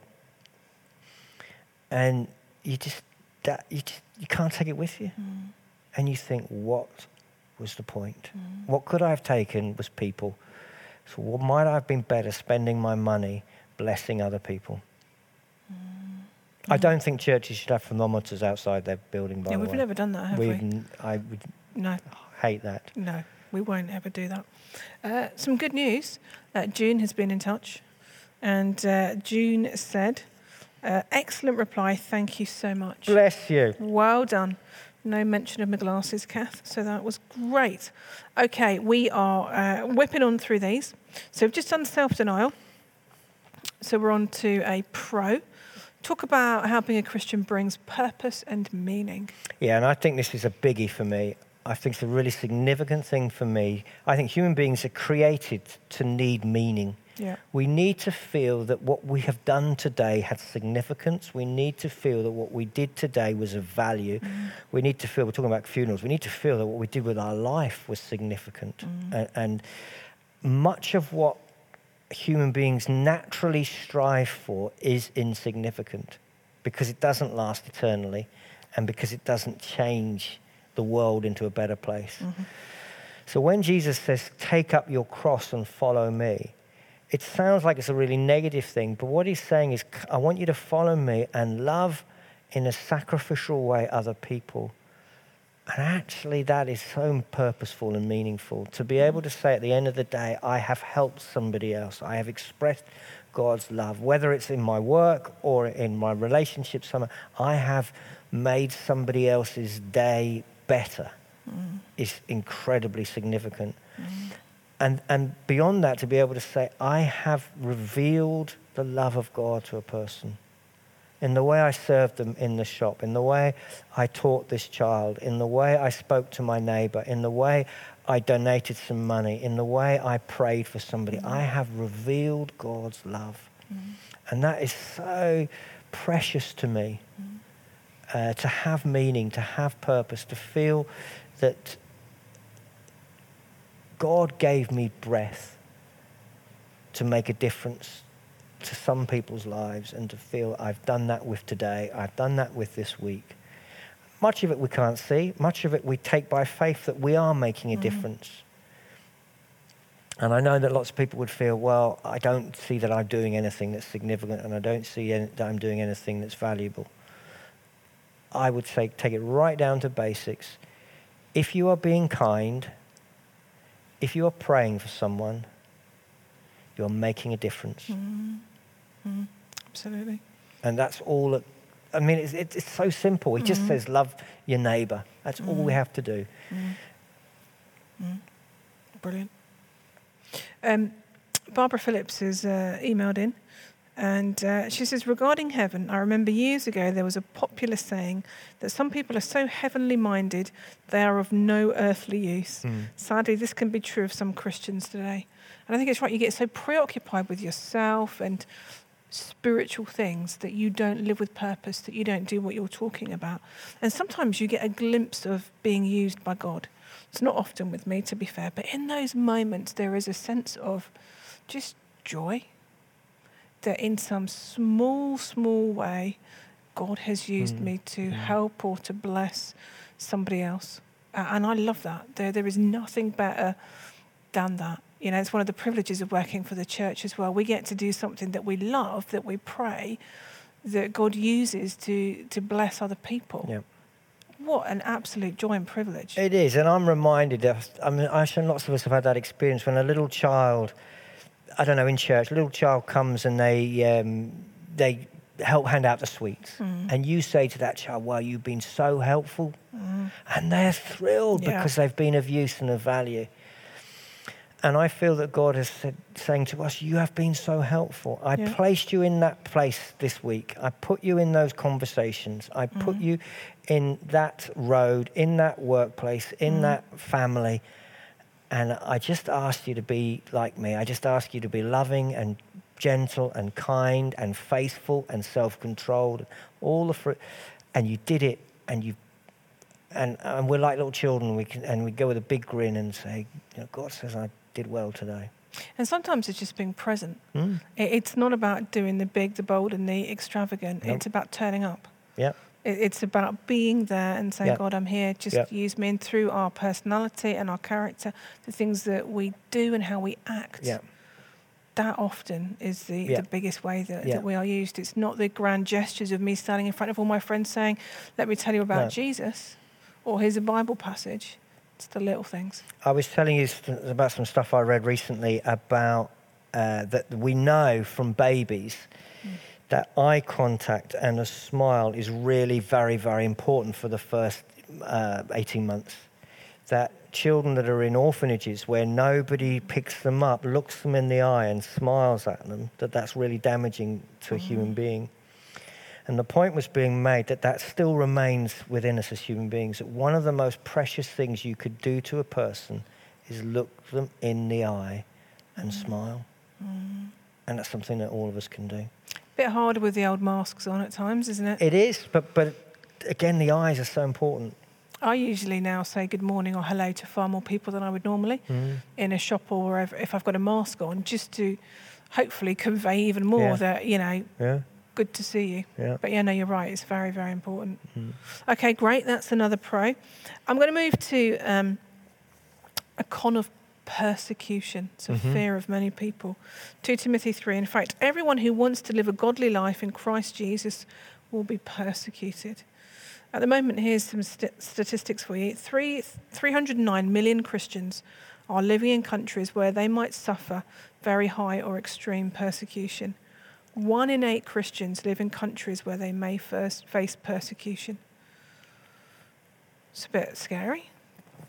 Speaker 2: and you just, that, you, just, you can't take it with you. Mm. And you think, what was the point? Mm. What could I have taken was people So, what might I have been better spending my money blessing other people? I don't think churches should have thermometers outside their building. By
Speaker 1: yeah,
Speaker 2: the
Speaker 1: we've
Speaker 2: way,
Speaker 1: never done that, have
Speaker 2: We've
Speaker 1: we?
Speaker 2: I would
Speaker 1: No,
Speaker 2: hate that.
Speaker 1: no, we won't ever do that. Uh, some good news. Uh, June has been in touch, and uh, June said, uh, "Excellent reply. Thank you so much.
Speaker 2: Bless you.
Speaker 1: Well done." No mention of my glasses, Kath. So that was great. Okay, we are uh, whipping on through these. So we've just done self denial. So we're on to a pro. Talk about how being a Christian brings purpose and meaning.
Speaker 2: Yeah, and I think this is a biggie for me. I think it's a really significant thing for me. I think human beings are created to need meaning.
Speaker 1: Yeah.
Speaker 2: We need to feel that what we have done today had significance. We need to feel that what we did today was of value. Mm. We need to feel, we're talking about funerals, we need to feel that what we did with our life was significant. Mm. And, and much of what human beings naturally strive for is insignificant because it doesn't last eternally and because it doesn't change the world into a better place. Mm-hmm. So when Jesus says, Take up your cross and follow me, it sounds like it's a really negative thing, but what he's saying is, I want you to follow me and love in a sacrificial way other people. And actually, that is so purposeful and meaningful to be able to say at the end of the day, I have helped somebody else. I have expressed God's love, whether it's in my work or in my relationships. Somewhere, I have made somebody else's day better. Mm. Is incredibly significant. Mm. And, and beyond that, to be able to say, I have revealed the love of God to a person in the way I served them in the shop, in the way I taught this child, in the way I spoke to my neighbor, in the way I donated some money, in the way I prayed for somebody. I mm. have revealed God's love. Mm. And that is so precious to me mm. uh, to have meaning, to have purpose, to feel that God gave me breath to make a difference to some people's lives and to feel I've done that with today, I've done that with this week. Much of it we can't see, much of it we take by faith that we are making a mm. difference. And I know that lots of people would feel, well, I don't see that I'm doing anything that's significant and I don't see any, that I'm doing anything that's valuable. I would say take it right down to basics. If you are being kind, if you are praying for someone, you're making a difference. Mm-hmm. Mm-hmm.
Speaker 1: Absolutely.
Speaker 2: And that's all that, I mean, it's, it's, it's so simple. It just mm-hmm. says, love your neighbor. That's all we have to do.
Speaker 1: Brilliant. Um, Barbara Phillips has uh, emailed in and uh, she says, regarding heaven, I remember years ago there was a popular saying that some people are so heavenly minded they are of no earthly use. Sadly, this can be true of some Christians today. And I think it's right, you get so preoccupied with yourself and spiritual things that you don't live with purpose, that you don't do what you're talking about. And sometimes you get a glimpse of being used by God. It's not often with me, to be fair, but in those moments, there is a sense of just joy that in some small, small way, God has used me to help or to bless somebody else. Uh, and I love that. There, there is nothing better than that. You know, it's one of the privileges of working for the church as well. We get to do something that we love, that we pray, that God uses to, to bless other people.
Speaker 2: Yeah.
Speaker 1: What an absolute joy and privilege.
Speaker 2: It is, and I'm reminded of, I mean, I'm sure lots of us have had that experience when a little child, I don't know, in church, a little child comes and they, um, they help hand out the sweets. Mm. And you say to that child, Wow, you've been so helpful. Mm. And they're thrilled
Speaker 1: Yeah.
Speaker 2: because they've been of use and of value. And I feel that God is said, saying to us, You have been so helpful. I
Speaker 1: Yeah.
Speaker 2: placed you in that place this week. I put you in those conversations. I put mm. you in that road, in that workplace, in that family. And I just asked you to be like me. I just ask you to be loving and gentle and kind and faithful and self controlled. All the fruit. And you did it. And you and, and we're like little children. We can, and we go with a big grin and say, you know, God says I did well today.
Speaker 1: And sometimes it's just being present.
Speaker 2: Mm.
Speaker 1: It's not about doing the big, the bold, and the extravagant.
Speaker 2: Nope.
Speaker 1: It's about turning up.
Speaker 2: Yeah.
Speaker 1: It- It's about being there and saying,
Speaker 2: Yeah.
Speaker 1: God, I'm here. Just
Speaker 2: Yeah.
Speaker 1: use me and through our personality and our character, the things that we do and how we act.
Speaker 2: Yeah.
Speaker 1: that often is the, the biggest way that, that we are used. It's not the grand gestures of me standing in front of all my friends saying, Let me tell you about
Speaker 2: No.
Speaker 1: Jesus, or here's a Bible passage. It's the little things.
Speaker 2: I was telling you about some stuff I read recently about uh, that we know from babies that eye contact and a smile is really very, very important for the first uh, 18 months. That children that are in orphanages where nobody picks them up, looks them in the eye, and smiles at them, that that's really damaging to a human mm-hmm. being. And the point was being made that that still remains within us as human beings. That one of the most precious things you could do to a person is look them in the eye and mm-hmm. smile. Mm-hmm. And that's something that all of us can do.
Speaker 1: Bit harder with the old masks on at times, isn't it?
Speaker 2: It is, but, but again, the eyes are so important.
Speaker 1: I usually now say good morning or hello to far more people than I would normally in a shop or wherever if I've got a mask on, just to hopefully convey even more
Speaker 2: Yeah.
Speaker 1: that, you know,
Speaker 2: Yeah,
Speaker 1: good to see you.
Speaker 2: yeah.
Speaker 1: But yeah, no, you're right. It's very, very important. Okay, great. That's another pro. I'm going to move to um, a con of persecution. It's a
Speaker 2: Mhm.
Speaker 1: fear of many people. 2 Timothy 3. In fact, everyone who wants to live a godly life in Christ Jesus will be persecuted. At the moment, here's some st- statistics for you. Three, 309 million Christians are living in countries where they might suffer very high or extreme persecution. One in eight Christians live in countries where they may first face persecution. It's a bit scary.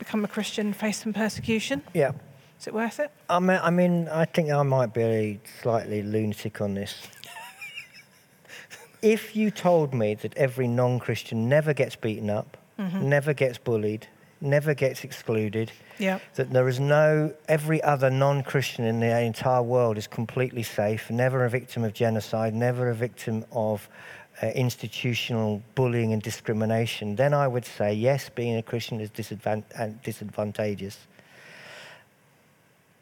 Speaker 1: Become a Christian, face some persecution.
Speaker 2: Yeah.
Speaker 1: Is it worth it?
Speaker 2: I mean, I mean, I think I might be a slightly lunatic on this. if you told me that every non-Christian never gets beaten up, mm-hmm. never gets bullied, never gets excluded,
Speaker 1: Yeah.
Speaker 2: that there is no every other non-Christian in the entire world is completely safe, never a victim of genocide, never a victim of uh, institutional bullying and discrimination, then I would say yes, being a Christian is disadvan- uh, disadvantageous.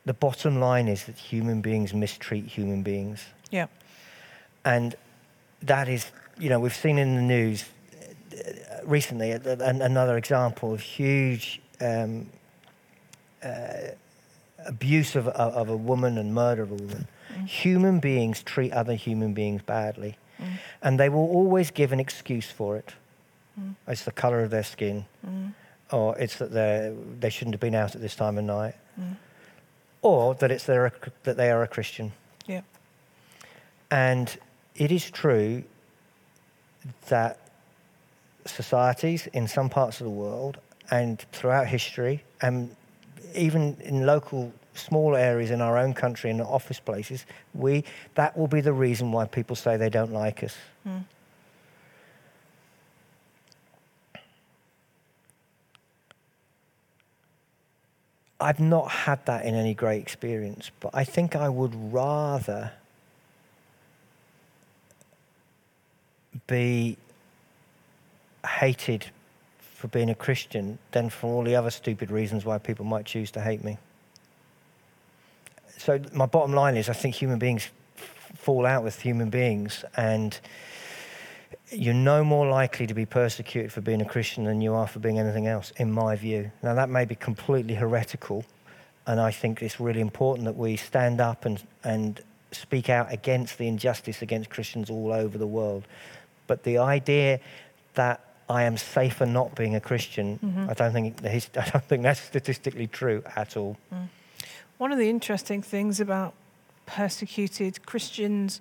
Speaker 2: The bottom line is that human beings mistreat human beings.
Speaker 1: Yeah.
Speaker 2: And that is, you know, we've seen in the news uh, recently an- another example of huge um, uh, abuse of, of of a woman and murder of a woman. Human beings treat other human beings badly, and they will always give an excuse for it. Mm. It's the color of their skin, mm. or it's that they they shouldn't have been out at this time of night, mm. or that it's they're a, that they are a Christian.
Speaker 1: Yeah.
Speaker 2: And it is true that societies in some parts of the world and throughout history, and even in local small areas in our own country and office places, we that will be the reason why people say they don't like us.
Speaker 1: Mm.
Speaker 2: I've not had that in any great experience, but I think I would rather be hated for being a Christian than for all the other stupid reasons why people might choose to hate me. So my bottom line is I think human beings fall out with human beings and you're no more likely to be persecuted for being a Christian than you are for being anything else, in my view. Now, that may be completely heretical, and I think it's really important that we stand up and, and speak out against the injustice against Christians all over the world. But the idea that I am safer not being a Christian, mm-hmm. I, don't think, the I don't think that's statistically true at all. Mm.
Speaker 1: One of the interesting things about persecuted Christians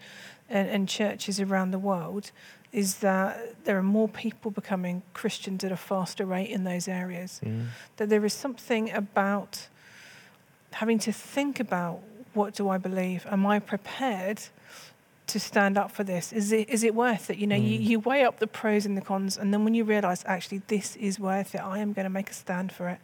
Speaker 1: and, and churches around the world is that there are more people becoming Christians at a faster rate in those areas. That there is something about having to think about what do I believe? Am I prepared to stand up for this? Is it is it worth it? You know, you, you weigh up the pros and the cons, and then when you realise actually this is worth it, I am going to make a stand for it.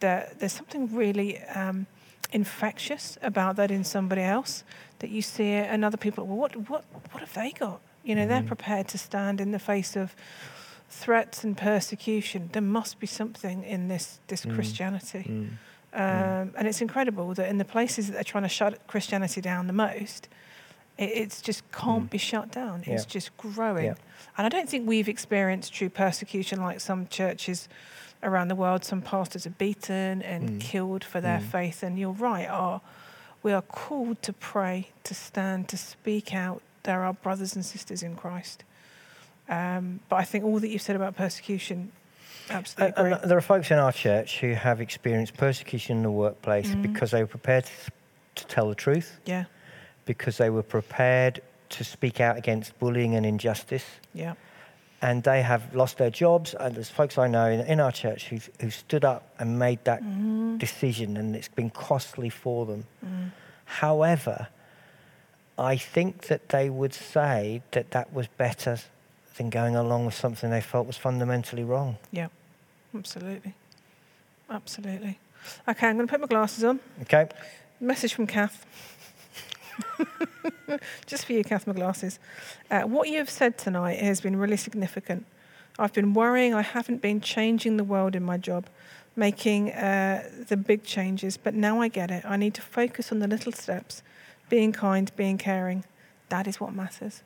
Speaker 1: That there's something really um, infectious about that in somebody else. That you see it, and other people. Well, what what what have they got? You know, they're mm. prepared to stand in the face of threats and persecution. There must be something in this this mm. Christianity. Mm. Um, and it's incredible that in the places that they're trying to shut Christianity down the most, it it's just can't be shut down. It's
Speaker 2: Yeah.
Speaker 1: just growing.
Speaker 2: Yeah.
Speaker 1: And I don't think we've experienced true persecution like some churches around the world. Some pastors are beaten and
Speaker 2: Mm.
Speaker 1: killed for their
Speaker 2: Mm.
Speaker 1: faith. And you're right, our We are called to pray, to stand, to speak out. They're our brothers and sisters in Christ. Um, but I think all that you've said about persecution, absolutely
Speaker 2: and there are folks in our church who have experienced persecution in the workplace
Speaker 1: Mm.
Speaker 2: because they were prepared to, to tell the truth,
Speaker 1: yeah,
Speaker 2: because they were prepared to speak out against bullying and injustice.
Speaker 1: yeah,
Speaker 2: and they have lost their jobs. And there's folks I know in, in our church who who stood up and made that
Speaker 1: Mhm.
Speaker 2: decision, and it's been costly for them.
Speaker 1: Mm.
Speaker 2: However, I think that they would say that that was better than going along with something they felt was fundamentally wrong.
Speaker 1: yeah, absolutely, absolutely. Okay, I'm going to put my glasses on.
Speaker 2: Okay,
Speaker 1: Message from Kath. Just for you, Kath, my glasses. Uh, what you have said tonight has been really significant. I've been worrying I haven't been changing the world in my job, making uh, the big changes, but now I get it. I need to focus on the little steps, being kind, being caring. That is what matters.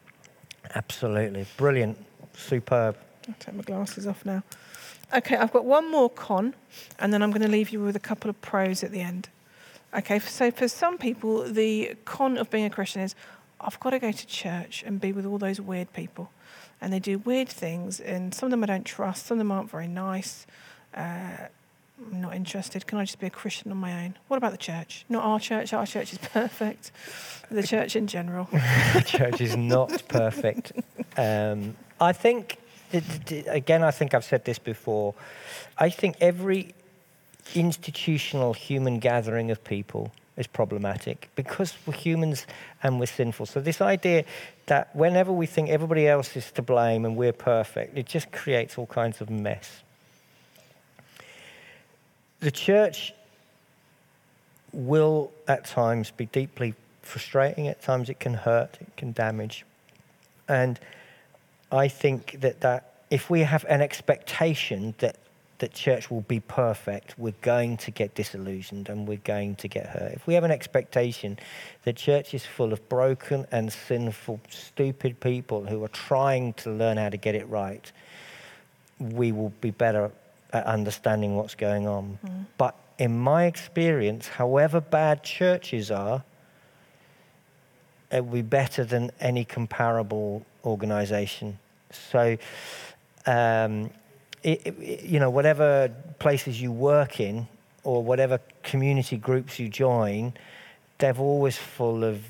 Speaker 2: absolutely brilliant, superb.
Speaker 1: I'll take my glasses off now. Okay, I've got one more con, and then I'm going to leave you with a couple of pros at the end. Okay, so for some people, the con of being a Christian is I've got to go to church and be with all those weird people. And they do weird things, and some of them I don't trust, some of them aren't very nice. Uh, I'm not interested. Can I just be a Christian on my own? What about the church? Not our church. Our church is perfect. The church in general.
Speaker 2: the church is not perfect. Um, I think, again, I think I've said this before. I think every institutional human gathering of people is problematic because we're humans and we're sinful. So, this idea that whenever we think everybody else is to blame and we're perfect, it just creates all kinds of mess. The church will at times be deeply frustrating, at times it can hurt, it can damage. And I think that, that if we have an expectation that that church will be perfect, we're going to get disillusioned and we're going to get hurt. If we have an expectation that church is full of broken and sinful, stupid people who are trying to learn how to get it right, we will be better at understanding what's going on. But in my experience, however bad churches are, it will be better than any comparable organization. So, um, it, it- you know, whatever places you work in or whatever community groups you join, they're always full of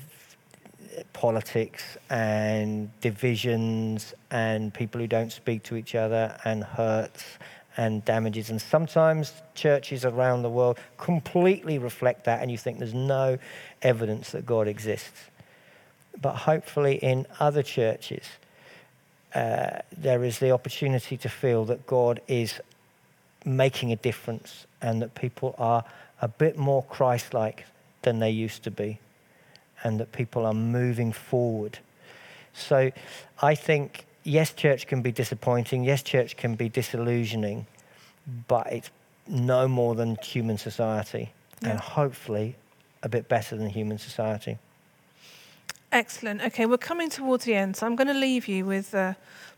Speaker 2: politics and divisions and people who don't speak to each other and hurts and damages. And sometimes churches around the world completely reflect that, and you think there's no evidence that God exists. But hopefully, in other churches, uh, there is the opportunity to feel that God is making a difference and that people are a bit more Christ like than they used to be and that people are moving forward. So I think, yes, church can be disappointing, yes, church can be disillusioning, but it's no more than human society
Speaker 1: Yeah.
Speaker 2: and hopefully a bit better than human society.
Speaker 1: Excellent. Okay, we're coming towards the end, so I'm going to leave you with. Uh, I'm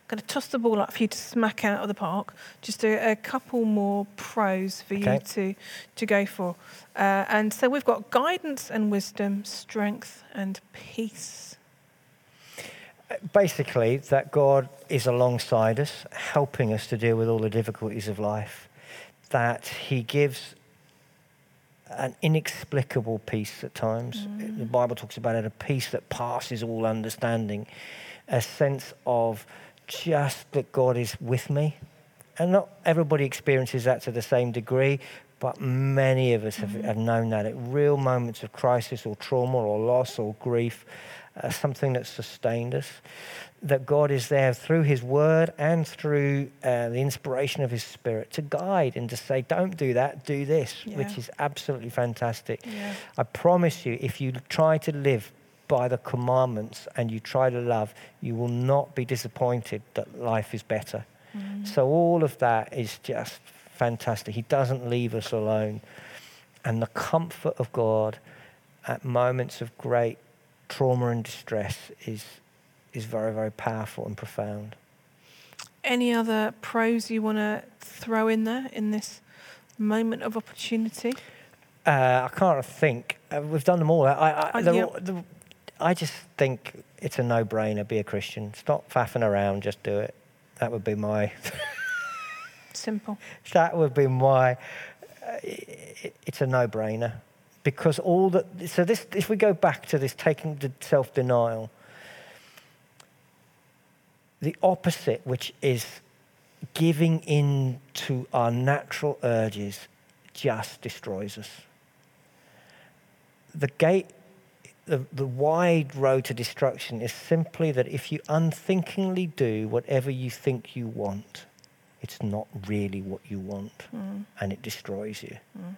Speaker 1: going to toss the ball up for you to smack out of the park. Just a, a couple more pros for you to to go for. Uh, and so we've got guidance and wisdom, strength and peace.
Speaker 2: basically that God is alongside us, helping us to deal with all the difficulties of life, that He gives an inexplicable peace at times. Mm. The Bible talks about it a peace that passes all understanding, a sense of just that God is with me. And not everybody experiences that to the same degree, but many of us have, mm. have known that at real moments of crisis or trauma or loss or grief, uh, something that sustained us. That God is there through His Word and through uh, the inspiration of His Spirit to guide and to say, don't do that, do this,
Speaker 1: Yeah.
Speaker 2: which is absolutely fantastic.
Speaker 1: Yeah.
Speaker 2: I promise you, if you try to live by the commandments and you try to love, you will not be disappointed that life is better. So, all of that is just fantastic. He doesn't leave us alone. And the comfort of God at moments of great trauma and distress is, is very, very powerful and profound.
Speaker 1: Any other pros you want to throw in there in this moment of opportunity?
Speaker 2: Uh, I can't think Uh, we've done them all. I, I,
Speaker 1: Uh,
Speaker 2: they're
Speaker 1: yeah.
Speaker 2: all- the- I just think it's a no-brainer. Be a Christian. Stop faffing around. Just do it. That would be my.
Speaker 1: Simple.
Speaker 2: that would be my. Uh, i- it's a no-brainer, because all that. So this, if we go back to this taking the self-denial, the opposite, which is giving in to our natural urges, just destroys us. The gate, the, the wide road to destruction is simply that if you unthinkingly do whatever you think you want, it's not really what you want
Speaker 1: Mm.
Speaker 2: and it destroys you.
Speaker 1: Mm.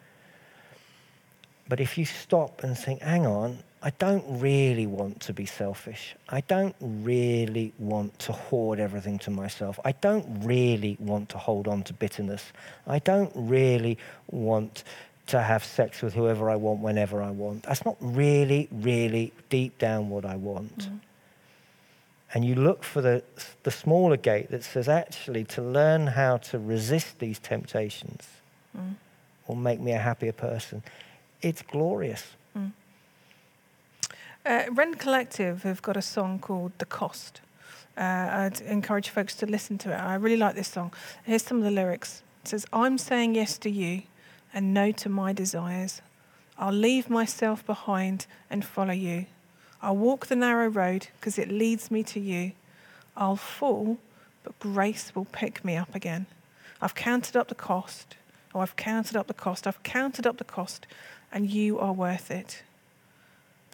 Speaker 2: But if you stop and think, hang on, I don't really want to be selfish. I don't really want to hoard everything to myself. I don't really want to hold on to bitterness. I don't really want to have sex with whoever I want whenever I want. That's not really, really deep down what I want.
Speaker 1: Mm.
Speaker 2: And you look for the, the smaller gate that says, actually, to learn how to resist these temptations
Speaker 1: Mm.
Speaker 2: will make me a happier person. It's glorious.
Speaker 1: Uh, Rend Collective have got a song called The Cost. Uh, I'd encourage folks to listen to it. I really like this song. Here's some of the lyrics. It says, I'm saying yes to you and no to my desires. I'll leave myself behind and follow you. I'll walk the narrow road because it leads me to you. I'll fall, but grace will pick me up again. I've counted up the cost. Oh, I've counted up the cost. I've counted up the cost, and you are worth it.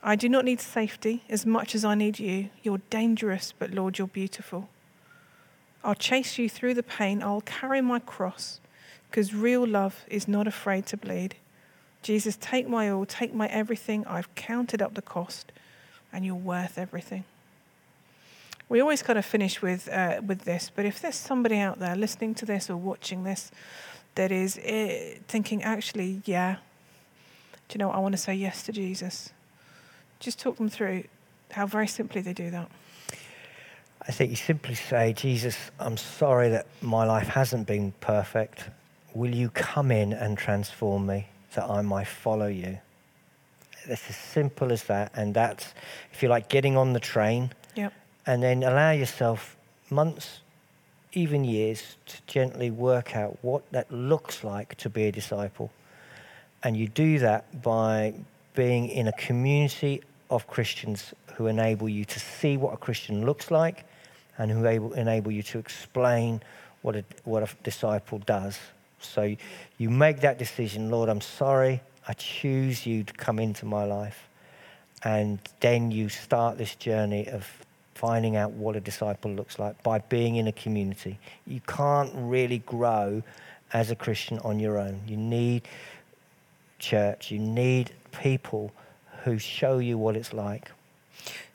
Speaker 1: I do not need safety as much as I need you. You're dangerous, but Lord, you're beautiful. I'll chase you through the pain. I'll carry my cross because real love is not afraid to bleed. Jesus, take my all, take my everything. I've counted up the cost, and you're worth everything. We always kind of finish with, uh, with this, but if there's somebody out there listening to this or watching this that is uh, thinking, actually, yeah, do you know what? I want to say yes to Jesus just talk them through how very simply they do that.
Speaker 2: I think you simply say, Jesus, I'm sorry that my life hasn't been perfect. Will you come in and transform me that I might follow you? It's as simple as that. And that's, if you like, getting on the train
Speaker 1: Yep.
Speaker 2: and then allow yourself months, even years, to gently work out what that looks like to be a disciple. And you do that by being in a community of Christians who enable you to see what a Christian looks like and who able, enable you to explain what a, what a disciple does. So you make that decision, Lord, I'm sorry, I choose you to come into my life. And then you start this journey of finding out what a disciple looks like by being in a community. You can't really grow as a Christian on your own. You need church, you need people who show you what it's like.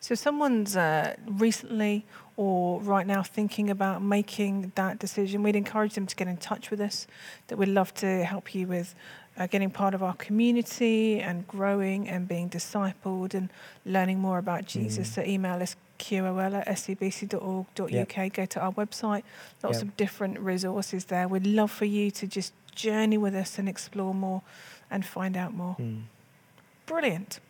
Speaker 1: So, if someone's uh, recently or right now thinking about making that decision, we'd encourage them to get in touch with us. That we'd love to help you with uh, getting part of our community and growing and being discipled and learning more about Jesus.
Speaker 2: Mm.
Speaker 1: So, email us qol at scbc.org.uk. Go to our website. Lots
Speaker 2: Yep.
Speaker 1: of different resources there. We'd love for you to just journey with us and explore more and find out more.
Speaker 2: Mm.
Speaker 1: Brilliant.